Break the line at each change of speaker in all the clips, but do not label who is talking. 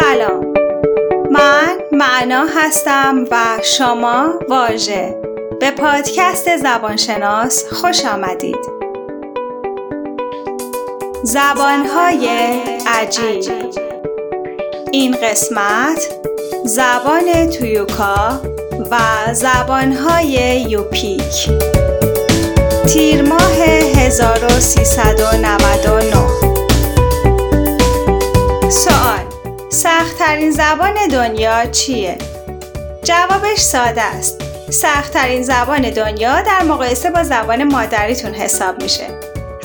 سلام. من معنا هستم و شما واژه. به پادکست زبانشناس خوش آمدید. زبانهای عجیب. این قسمت زبان تویوکا و زبانهای یوپیک. تیر ماه 1399 سختترین زبان دنیا چیه؟ جوابش ساده است سختترین زبان دنیا در مقایسه با زبان مادریتون حساب میشه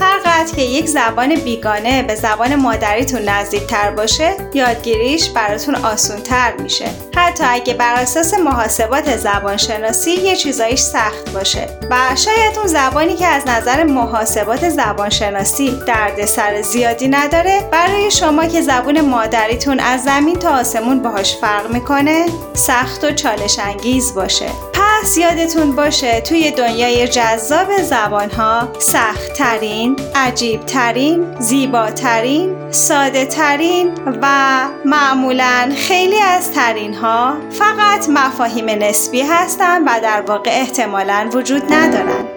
هر قدر که یک زبان بیگانه به زبان مادریتون نزدیک تر باشه یادگیریش براتون آسون تر میشه. حتی اگه بر اساس محاسبات زبانشناسی یه چیزایش سخت باشه. و شاید اون زبانی که از نظر محاسبات زبانشناسی دردسر زیادی نداره برای شما که زبون مادریتون از زمین تا آسمون باهاش فرق می‌کنه سخت و چالش انگیز باشه. پس یادتون باشه توی دنیای جذاب زبانها سختترین، عجیبترین، زیباترین، ساده ترین و معمولا خیلی از ترین ها فقط مفاهیم نسبی هستند و در واقع احتمالا وجود ندارند.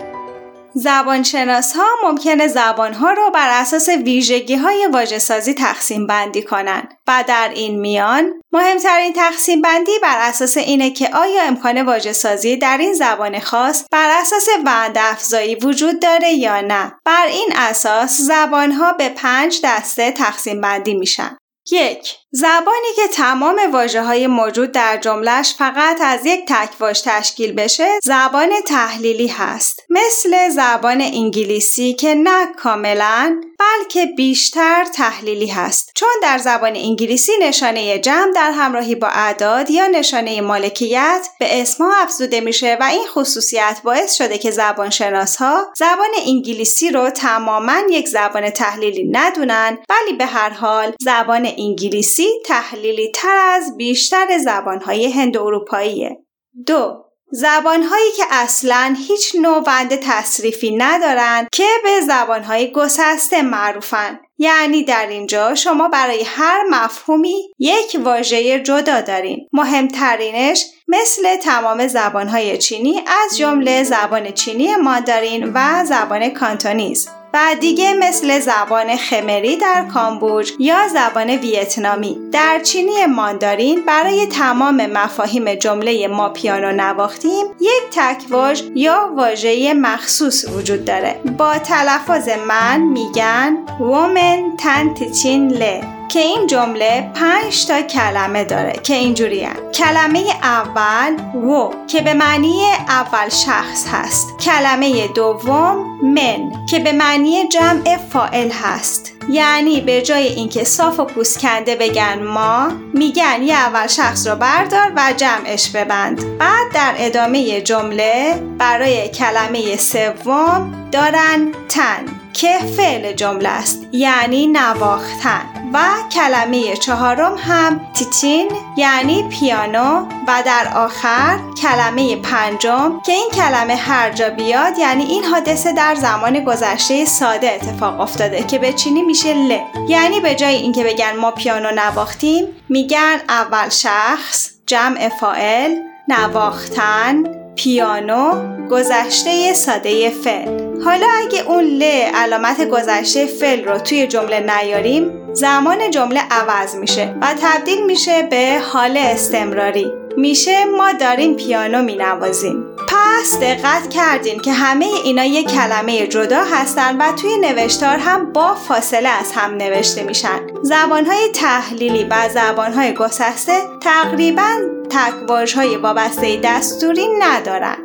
زبانشناس ها ممکنه زبان ها رو بر اساس ویژگی های واجه سازی تقسیم بندی کنند و در این میان مهمترین تقسیم بندی بر اساس اینه که آیا امکان واجه سازی در این زبان خاص بر اساس بند افزایی وجود داره یا نه. بر این اساس زبان ها به پنج دسته تقسیم بندی میشن. یک زبانی که تمام واجه های موجود در جملش فقط از یک تکواژ تشکیل بشه زبان تحلیلی هست. مثل زبان انگلیسی که نه کاملا بلکه بیشتر تحلیلی هست. چون در زبان انگلیسی نشانه جمع در همراهی با اعداد یا نشانه مالکیت به اسمها افزوده میشه و این خصوصیت باعث شده که زبانشناس ها زبان انگلیسی رو تماما یک زبان تحلیلی ندونن ولی به هر حال زبان انگلیسی تحلیلی تر از بیشتر زبانهای هند اروپاییه. دو زبانهایی که اصلا هیچ نوع بند تصریفی ندارند که به زبانهای گسسته معروفن. یعنی در اینجا شما برای هر مفهومی یک واژه جدا دارین. مهمترینش مثل تمام زبانهای چینی از جمله زبان چینی ماندارین و زبان کانتونیز. و دیگه مثل زبان خمری در کامبوج یا زبان ویتنامی. در چینی ماندارین برای تمام مفاهیم جمله ما پیانو نواختیم یک تکواژ یا واژه مخصوص وجود داره. با تلفظ من میگن وومن تنتچین له. که این جمله پنج تا کلمه داره که اینجوری کلمه اول و که به معنی اول شخص هست. کلمه دوم من که به معنی جمع فائل هست. یعنی به جای اینکه صاف و پوست کنده بگن ما میگن یه اول شخص رو بردار و جمعش ببند. بعد در ادامه جمله برای کلمه سوم دارن تن. که فعل جمله است یعنی نواختن. و کلمه چهارم هم تیتین یعنی پیانو. و در آخر کلمه پنجم که این کلمه هر جا بیاد یعنی این حادثه در زمان گذشته ساده اتفاق افتاده که به چینی میشه ل. یعنی به جای اینکه بگن ما پیانو نواختیم میگن اول شخص جمع فائل نواختن پیانو گذشته ساده فعل. حالا اگه اون ل علامت گذشته فعل رو توی جمله نیاریم زمان جمله عوض میشه و تبدیل میشه به حال استمراری. میشه ما داریم پیانو مینوازیم. پس دقت کردیم که همه اینا یک کلمه جدا هستن و توی نوشتار هم با فاصله از هم نوشته میشن. زبانهای تحلیلی و زبانهای گسسته تقریبا تکواژهای وابسته دستوری ندارن.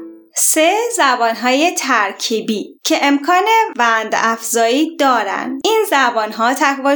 سه زبانهای ترکیبی که امکان وند افزایی دارن. این زبانها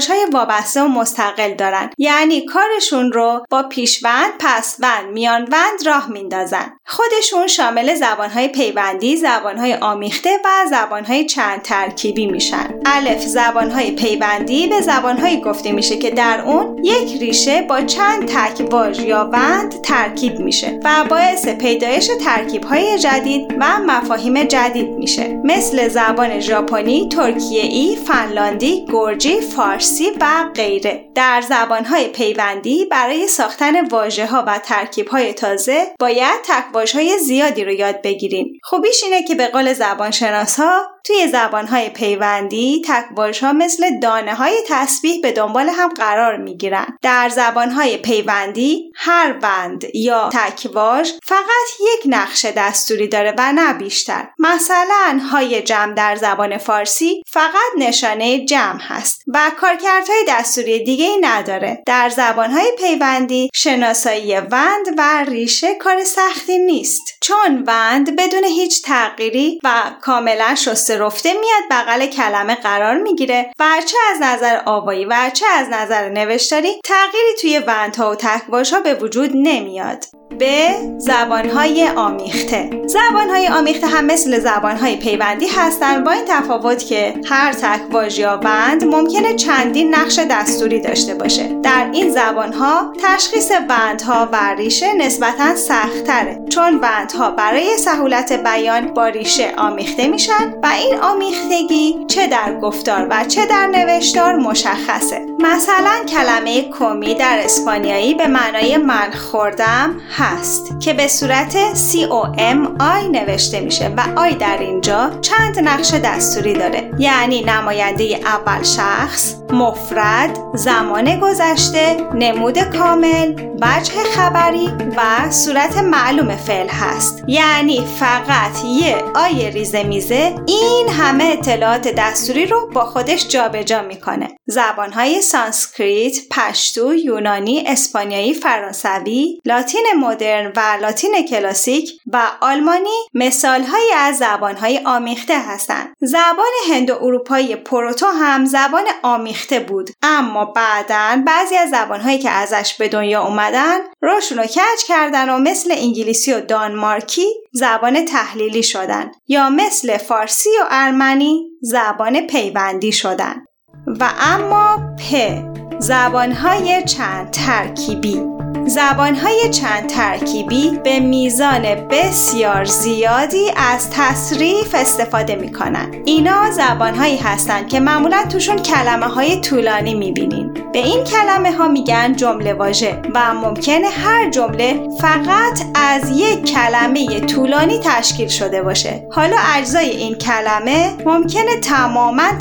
های وابسته و مستقل دارن. یعنی کارشون رو با پیشوند پسوند میانوند راه میندازن. خودشون شامل زبانهای پیوندی زبانهای آمیخته و زبانهای چند ترکیبی میشن. الف زبانهای پیوندی به زبانهایی گفته میشه که در اون یک ریشه با چند تکواژ یا وند ترکیب میشه و باعث پیدایش ترکیبهای جدید و مفاهیم جدید میشه. مثل زبان ژاپنی، ترکیه ای، فنلاندی، گرجی، فارسی و غیره. در زبانهای پیوندی برای ساختن واژه ها و ترکیب های تازه باید تکواش های زیادی رو یاد بگیریم خوبیش اینه که به قول زبانشناس ها توی زبانهای پیوندی تکواش ها مثل دانه های تسبیح به دنبال هم قرار می گیرن. در زبانهای پیوندی هر بند یا تکواژ فقط یک نقش دستوری داره و نه بیشتر. مثلا های جمع در زبان فارسی فقط نشانه جمع هست و کارکردهای دستوری دیگه ای نداره. در زبانهای پیوندی شناسایی وند و ریشه کار سختی نیست. چون وند بدون هیچ تغییری و کاملا شسته رفته میاد بغل کلمه قرار می‌گیره و چه از نظر آوایی و چه از نظر نوشتاری تغییری توی وندها و تکواش ها به وجود نمیاد به زبانهای آمیخته. زبانهای آمیخته هم مثل زبانهای پیوندی هستند با این تفاوت که هر تکواژ یا بند ممکنه چندین نقش دستوری داشته باشه. در این زبانها تشخیص بندها و ریشه نسبتا سختتره. چون بندها برای سهولت بیان با ریشه آمیخته میشن و این آمیختگی چه در گفتار و چه در نوشتار مشخصه. مثلا کلمه کمی در اسپانیایی به معنای من خوردم هست که به صورت C-O-M-I نوشته میشه و I در اینجا چند نقش دستوری داره. یعنی نماینده اول شخص مفرد زمان گذشته نمود کامل وجه خبری و صورت معلوم فعل هست. یعنی فقط یه I ریزه میزه این همه اطلاعات دستوری رو با خودش جابجا جا می‌کنه. زبانهای سانسکریت، پشتو، یونانی، اسپانیایی، فرانسوی، لاتین مدرن و لاتین کلاسیک و آلمانی مثالهایی از زبانهای آمیخته هستند. زبان هند و اروپایی proto هم زبان آمیخته بود. اما بعدا بعضی از زبانهایی که ازش به دنیا اومدن روشون رو کج کردن و مثل انگلیسی و دانمارکی زبان تحلیلی شدن یا مثل فارسی و ارمنی زبان پیوندی شدن. و اما پ زبانهای چند ترکیبی. زبانهای چند ترکیبی به میزان بسیار زیادی از تصریف استفاده می کنن. اینا زبانهایی هستند که معمولا توشون کلمه های طولانی می بینین. به این کلمه ها میگن جمله واژه و ممکنه هر جمله فقط از یک کلمه طولانی تشکیل شده باشه. حالا اجزای این کلمه ممکنه تماما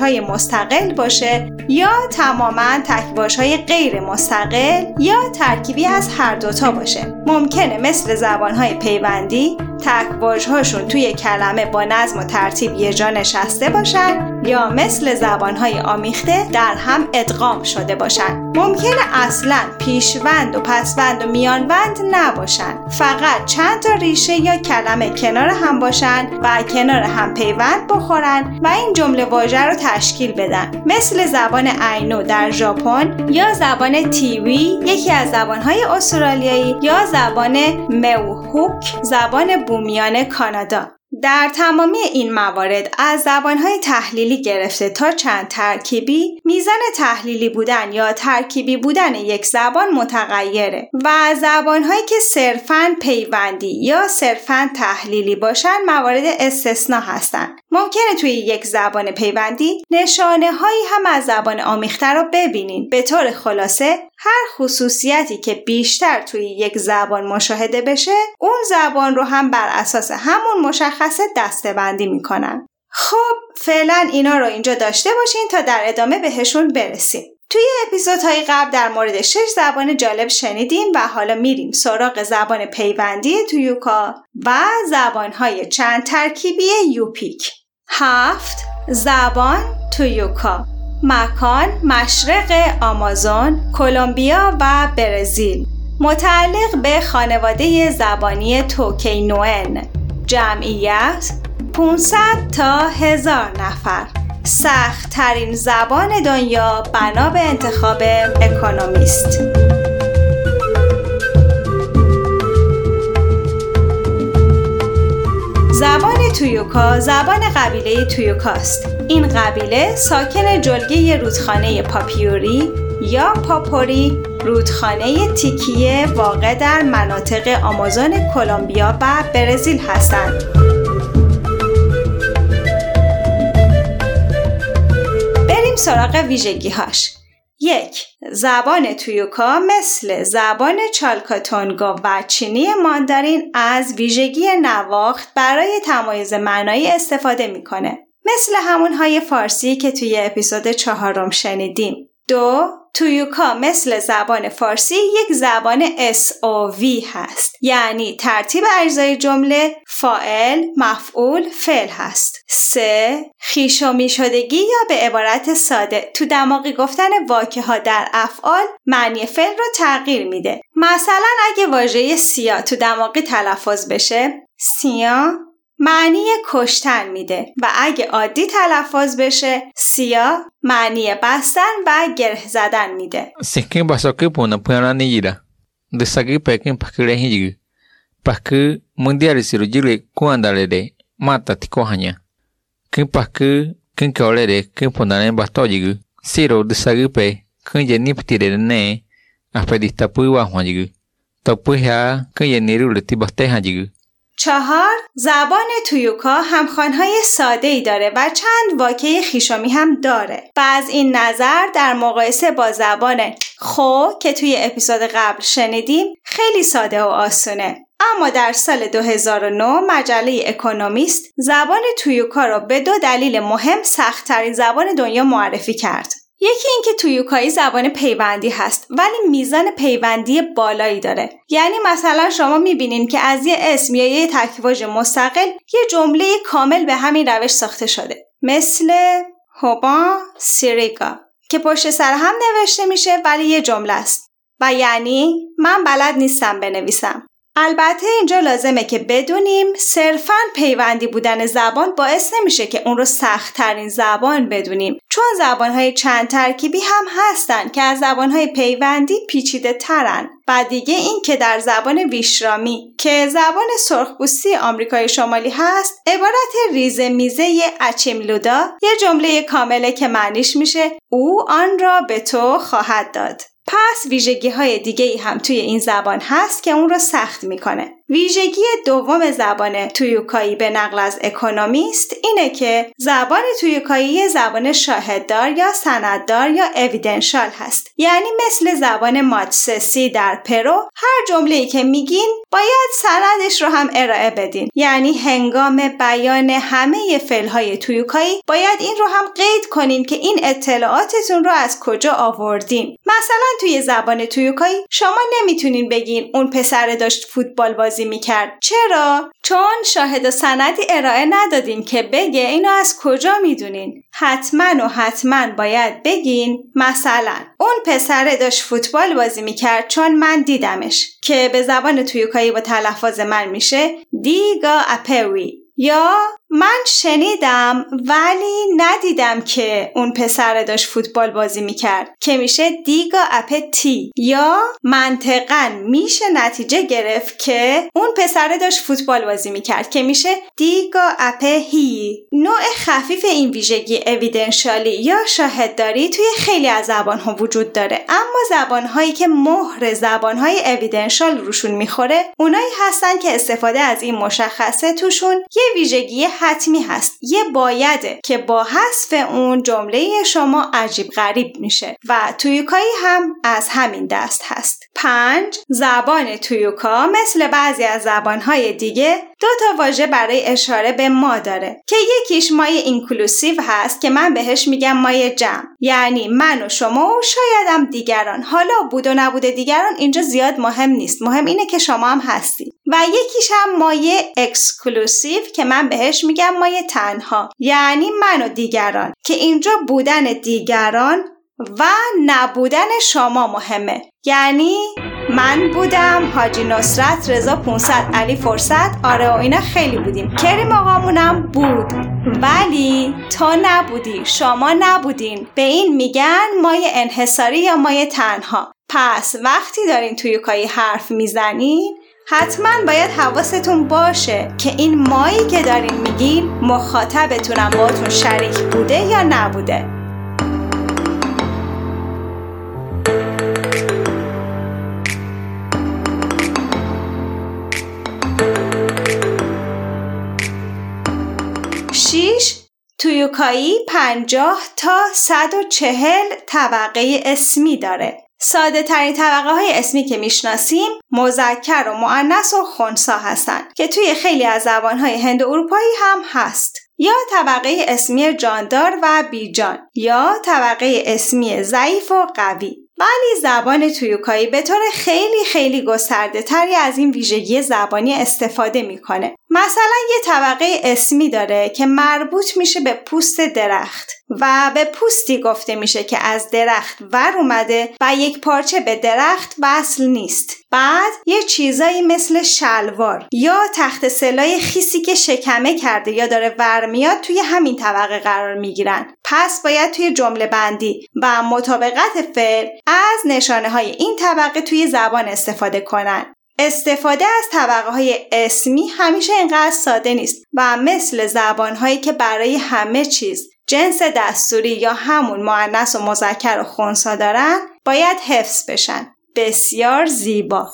های مستقل باشه یا تماما های غیر مستقل یا ترکیبی از هر دوتا باشه. ممکنه مثل زبانهای پیوندی تکواژهاشون توی کلمه با نظم و ترتیب یه جا نشسته باشن یا مثل زبانهای آمیخته در هم ادغام شده باشن. ممکنه اصلا پیشوند و پسوند و میانوند نباشن. فقط چند تا ریشه یا کلمه کنار هم باشن و کنار هم پیوند بخورن و این جمله واژه رو تشکیل بدن. مثل زبان اینو در ژاپن یا زبان تیوی یکی از زبانهای استرالیایی یا زبان موهوک زبان بومیان کانادا. در تمامی این موارد از زبانهای تحلیلی گرفته تا چند ترکیبی میزان تحلیلی بودن یا ترکیبی بودن یک زبان متغیره و زبانهایی که صرفاً پیوندی یا صرفاً تحلیلی باشن موارد استثنا هستند ممکنه توی یک زبان پیوندی نشانه هایی هم از زبان آمیخته رو ببینین. به طور خلاصه هر خصوصیتی که بیشتر توی یک زبان مشاهده بشه اون زبان رو هم بر اساس همون مشخصه دسته بندی می‌کنن. خب فعلا اینا رو اینجا داشته باشین تا در ادامه بهشون برسیم. توی اپیزودهای قبل در مورد شش زبان جالب شنیدیم و حالا میریم سراغ زبان پیوندی تویوکا و زبانهای چند ترکیبی یوپیک. هفت زبان تویوکا مکان مشرق آمازون، کلمبیا و برزیل. متعلق به خانواده زبانی توکینوئن جمعیت 500 تا هزار نفر. سخت ترین زبان دنیا بنا به انتخاب اکونومیست. زبان تویوکا زبان قبیله تویوکاست این قبیله ساکن جلگه رودخانه پاپیوری یا پاپوری رودخانه تیکیه واقع در مناطق آمازون کلمبیا و برزیل هستند. سراغ ویژگی هاش. یک زبان تویوکا مثل زبان چالکاتونگا و چینی ماندارین از ویژگی نواخت برای تمایز معنایی استفاده می‌کنه. مثل همونهای فارسی که توی اپیزود چهارم شنیدیم. دو تویوکا مثل زبان فارسی یک زبان SOV هست. یعنی ترتیب اجزای جمله فائل، مفعول، فعل هست. سه خیشومی شدگی یا به عبارت ساده. تو دماغی گفتن واکه ها در افعال معنی فعل رو تغییر میده. مثلا اگه واژه سیا تو دماغی تلفظ بشه سیا معنی کشتن میده و اگه عادی تلفظ بشه سیا معنی بستن و گره زدن میده.
سکین باساکی پونا پونا نیجیرا دساکی پکین پکیره هیجیگی پاکی مندیاری سیرو جیلی کوان داره ده. ماتا تیکو هنیا. کین پاکی کین کوله ده. کین پونا باستو جیگی سیرو دساکی pe کین جنی پتیره نه. اپدیستا پوی واهوا جیگی تا پوی ها کین جنی رو لتی باسته ها جیگی
چهار زبان تویوکا همخوانهای ساده ای داره و چند واکه خیشامی هم داره. و از این نظر در مقایسه با زبان خو که توی اپیزود قبل شنیدیم خیلی ساده و آسونه. اما در سال 2009 مجله اکونومیست زبان تویوکا را به دو دلیل مهم سختترین زبان دنیا معرفی کرد. یکی اینکه تویوکایی زبان پیوندی هست ولی میزان پیوندی بالایی داره. یعنی مثلا شما می‌بینین که از یه اسم یا یه تکواژ مستقل یه جمله کامل به همین روش ساخته شده. مثل هوبا سیریگا که پشت سر هم نوشته میشه ولی یه جمله است. و یعنی من بلد نیستم بنویسم. البته اینجا لازمه که بدونیم صرفا پیوندی بودن زبان باعث نمیشه که اون رو سختترین زبان بدونیم. چون زبانهای چند ترکیبی هم هستن که از زبانهای پیوندی پیچیده ترن و دیگه این که در زبان ویشرامی که زبان سرخپوستی آمریکای شمالی هست عبارت ریزه میزه اچیملودا یه جمله کامله که معنیش میشه او آن را به تو خواهد داد. پس ویژگی های دیگه ای هم توی این زبان هست که اون رو سخت می‌کنه. ویژگی دوم زبان تویوکایی به نقل از اکونومیست اینه که زبان تویوکایی زبان شاهددار یا سنددار یا evidential هست. یعنی مثل زبان ماتسسی در پرو هر جمله ای که میگین باید سندش رو هم ارائه بدین. یعنی هنگام بیان جمله های تویوکایی باید این رو هم قید کنین که این اطلاعاتتون رو از کجا آوردین. مثلا توی زبان تویوکایی شما نمی‌تونین بگین اون پسر داشت فوتبال بازی بازی می‌کرد. چرا؟ چون شاهد و سندی ارائه ندادیم که بگه اینو از کجا می‌دونین. حتما و حتما باید بگین مثلا. اون پسره داشت فوتبال بازی می‌کرد چون من دیدمش. که به زبان تویوکایی با تلفظ من میشه دیگا اپوی. یا من شنیدم ولی ندیدم که اون پسر داشت فوتبال بازی می‌کرد که میشه دیگا اپ تی یا منطقا میشه نتیجه گرفت که اون پسر داشت فوتبال بازی می‌کرد که میشه دیگا اپ هی نوع خفیف این ویژگی اویدنشالی یا شاهدداری توی خیلی از زبان ها وجود داره. اما زبان هایی که مهر زبان های اویدنشال روشون می‌خوره اونایی هستن که استفاده از این مشخصه توشون یه ویژگی حتمی هست. یه بایده که با حذف اون جمله شما عجیب غریب میشه و تویوکایی هم از همین دست هست. پنج زبان تویوکا مثل بعضی از زبانهای دیگه دو تا واژه برای اشاره به ما داره که یکیش مای inclusive هست که من بهش میگم مای جمع. یعنی من و شما و شایدم دیگران. حالا بود و نبود دیگران اینجا زیاد مهم نیست. مهم اینه که شما هم هستید و یکیش هم مای exclusive که من بهش میگم مای تنها. یعنی من و دیگران. که اینجا بودن دیگران و نبودن شما مهمه. یعنی من بودم حاجی نصرت رضا 500 علی فرصت. آره و اینا خیلی بودیم. کریم آقامونم بود. ولی تو نبودی شما نبودین. به این میگن مایه انحصاری یا مایه تنها. پس وقتی دارین توی کایی حرف می‌زنین حتما باید حواستون باشه که این مایی که دارین میگین مخاطبتونم باتون شریک بوده یا نبوده. شیش تویوکایی پنجاه تا صد و چهل طبقه اسمی داره. ساده ترین طبقه های اسمی که می‌شناسیم مذکر و معنس و خونسا هستند که توی خیلی از زبان های هند اروپایی هم هست. یا طبقه اسمی جاندار و بیجان یا طبقه اسمی ضعیف و قوی ولی زبان تویوکایی به طور خیلی خیلی گسترده تری از این ویژگی زبانی استفاده می‌کنه. مثلا یه طبقه اسمی داره که مربوط میشه به پوست درخت و به پوستی گفته میشه که از درخت ور اومده و یک پارچه به درخت وصل نیست. بعد یه چیزایی مثل شلوار یا تخت سلای خیسی که شکمه کرده یا داره ور میاد توی همین طبقه قرار می‌گیرن. پس باید توی جمله بندی و مطابقت فعل از نشانه های این طبقه توی زبان استفاده کنن. استفاده از طبقه های اسمی همیشه اینقدر ساده نیست و مثل زبان هایی که برای همه چیز جنس دستوری یا همون معنس و مذکر و خونسا دارن باید حفظ بشن. بسیار زیبا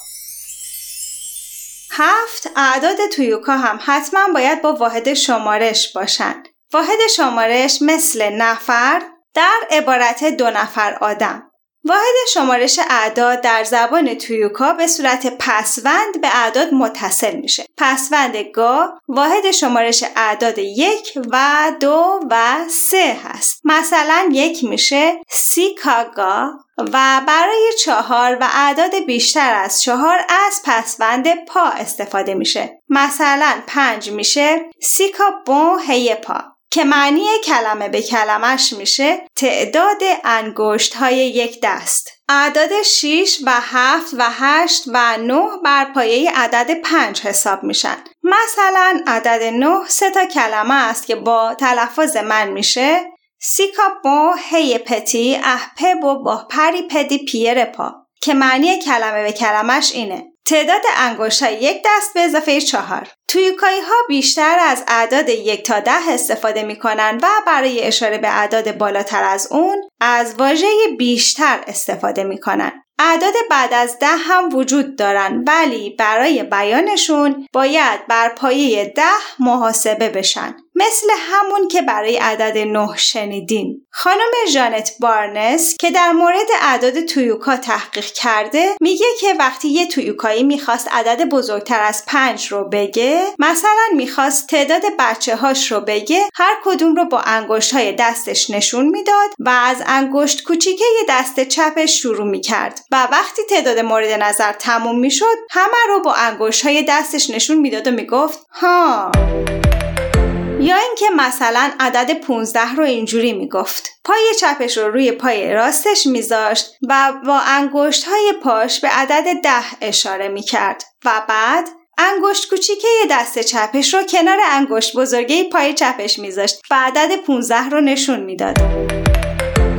هفت اعداد تویوکا هم حتما باید با واحد شمارش باشند. واحد شمارش مثل نفر در عبارت دو نفر آدم واحد شمارش اعداد در زبان تویوکا به صورت پسوند به اعداد متصل میشه. پسوند گا واحد شمارش اعداد یک و دو و سه هست. مثلا یک میشه سیکاگا و برای چهار و اعداد بیشتر از چهار از پسوند پا استفاده میشه. مثلا پنج میشه سیکا بون هی پا. که معنی کلمه به کلمش میشه تعداد انگشت های یک دست. اعداد 6 و 7 و 8 و 9 بر پایه عدد 5 حساب میشن. مثلا عدد 9 سه تا کلمه است که با تلفظ من میشه سیکا با هی پتی اهپه با با پری پدی پیر پا که معنی کلمه به کلمش اینه تعداد انگشت یک دست به اضافه چهار تویوکایی ها بیشتر از اعداد یک تا ده استفاده می کنند و برای اشاره به اعداد بالاتر از اون از واژه بیشتر استفاده می کنند. اعداد بعد از ده هم وجود دارن ولی برای بیانشون باید بر پایه ده محاسبه بشن مثل همون که برای عدد نه شنیدیم خانم جانت بارنس که در مورد اعداد تویوکا تحقیق کرده میگه که وقتی یه تویوکایی می‌خواست عدد بزرگتر از پنج رو بگه مثلا می‌خواست تعداد بچه هاش رو بگه هر کدوم رو با انگشت های دستش نشون می‌داد و از انگشت کوچیکه دست چپش شروع می‌کرد. و وقتی تعداد مورد نظر تموم می‌شد همه رو با انگشت های دستش نشون می‌داد و می‌گفت ها. یا اینکه مثلا عدد 15 رو اینجوری می‌گفت پای چپش رو روی پای راستش میذاشت و با انگشت های پاش به عدد ده اشاره می‌کرد و بعد انگشت کوچیکه دست چپش رو کنار انگشت بزرگه پای چپش میذاشت و عدد 15 رو نشون می‌داد.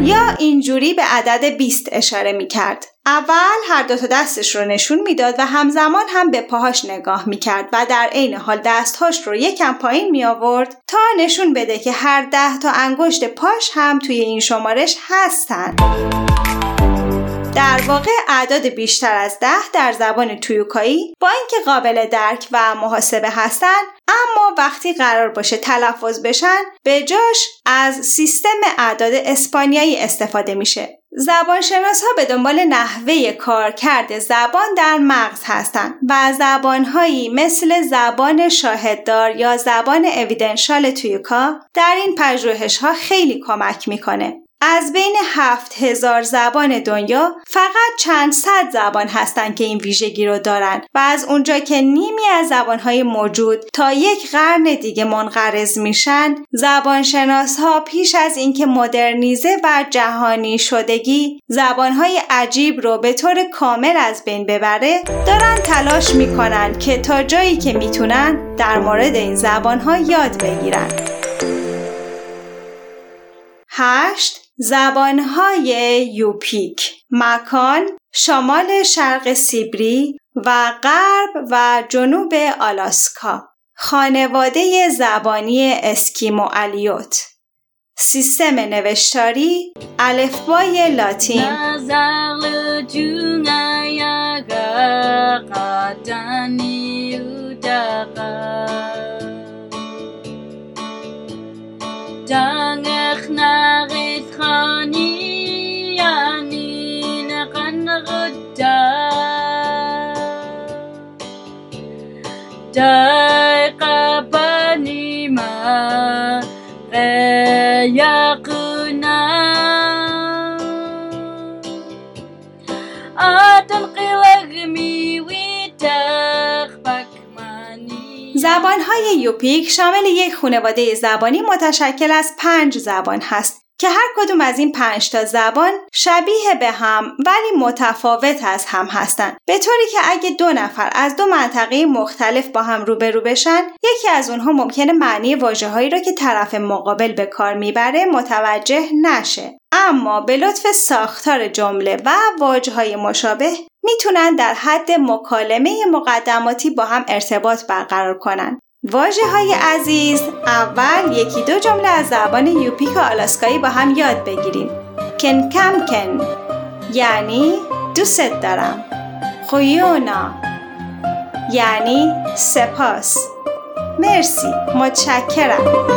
یا اینجوری به عدد 20 اشاره می‌کرد. اول هر دو تا دستش رو نشون می‌داد و همزمان هم به پاهاش نگاه می‌کرد و در عین حال دستهاش رو یکم پایین می آورد تا نشون بده که هر ده تا انگشت پاش هم توی این شمارش هستند. در واقع اعداد بیشتر از ده در زبان تویوکایی با اینکه قابل درک و محاسبه هستند اما وقتی قرار باشه تلفظ بشن به جاش از سیستم اعداد اسپانیایی استفاده میشه زبانشناس ها به دنبال نحوه کارکرد زبان در مغز هستند و زبانهایی مثل زبان شاهددار یا زبان اویدنشال تویوکا در این پژوهش ها خیلی کمک می‌کنه. از بین هفت هزار زبان دنیا فقط چند صد زبان هستند که این ویژگی رو دارن و از اونجا که نیمی از زبانهای موجود تا یک قرن دیگه منقرض میشن زبانشناس ها پیش از اینکه مدرنیزه و جهانی شدگی زبانهای عجیب رو به طور کامل از بین ببره دارن تلاش می‌کنن که تا جایی که می‌تونن در مورد این زبانها یاد بگیرن. هشت زبانهای یوپیک مکان شمال شرق سیبری و غرب و جنوب آلاسکا. خانواده زبانی اسکیمو الیوت. سیستم نوشتاری الفبای لاتین. زبانهای یوپیک شامل یک خانواده زبانی متشکل از پنج زبان هست که هر کدوم از این پنج تا زبان شبیه به هم ولی متفاوت از هم هستند به طوری که اگه دو نفر از دو منطقه مختلف با هم روبرو بشن یکی از اونها ممکنه معنی واژههایی رو که طرف مقابل به کار می‌بره متوجه نشه اما به لطف ساختار جمله و واجه های مشابه می‌تونن در حد مکالمه مقدماتی با هم ارتباط برقرار کنن. واجه های عزیز اول یکی دو جمله از زبان یوپیک آلاسکایی با هم یاد بگیریم. کن کم کن یعنی دوست دارم. خویونا یعنی سپاس. مرسی متشکرم.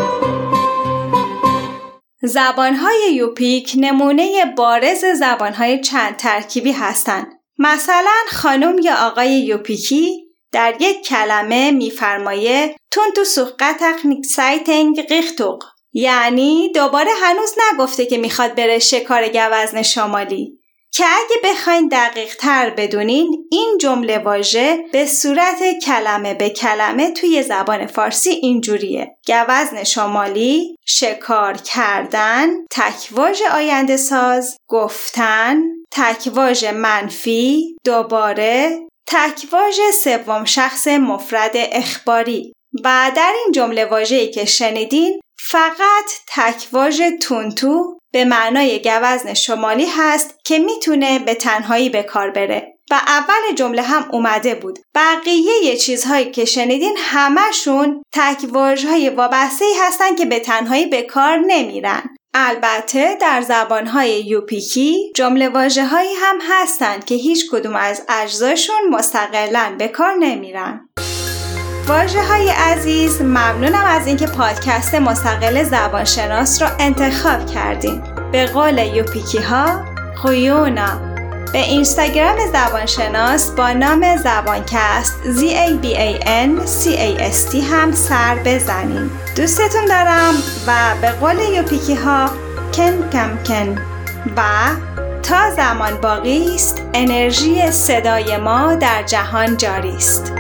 زبانهای یوپیک نمونه بارز زبانهای چند ترکیبی هستند. مثلا خانم یا آقای یوپیکی در یک کلمه میفرمایه تون تو سوقتق نیکسایتنگ قیختوق یعنی دوباره هنوز نگفته که می‌خواد بره شکار گوزن شمالی. که اگه بخواین دقیق تر بدونین این جمله واژه به صورت کلمه به کلمه توی زبان فارسی اینجوریه. گوزن شمالی شکار کردن تکواژ آینده ساز گفتن تکواژ منفی دوباره تکواژ سوم شخص مفرد اخباری. و در این جمله واژه‌ای که شنیدین فقط تکواژ تونتو به معنای گوزن شمالی هست که می‌تونه به تنهایی به کار بره. و اول جمله هم اومده بود. بقیه چیزهایی که شنیدین همشون تکواژهای وابسته هستن که به تنهایی به کار نمیرن. البته در زبانهای یوپیکی جمله واجه هایی هم هستند که هیچ کدوم از اجزاشون مستقلا به کار نمیرن. واجه های عزیز ممنونم از اینکه پادکست مستقل زبانشناس رو انتخاب کردین. به قول یوپیکی ها خویونا به اینستاگرام زبانشناس با نام زبانکست Z A B A N C A S T هم سر بزنین. دوستتون دارم و به قول یوپیکی ها کن کم کن. و تا زمان باقی است انرژی صدای ما در جهان جاری است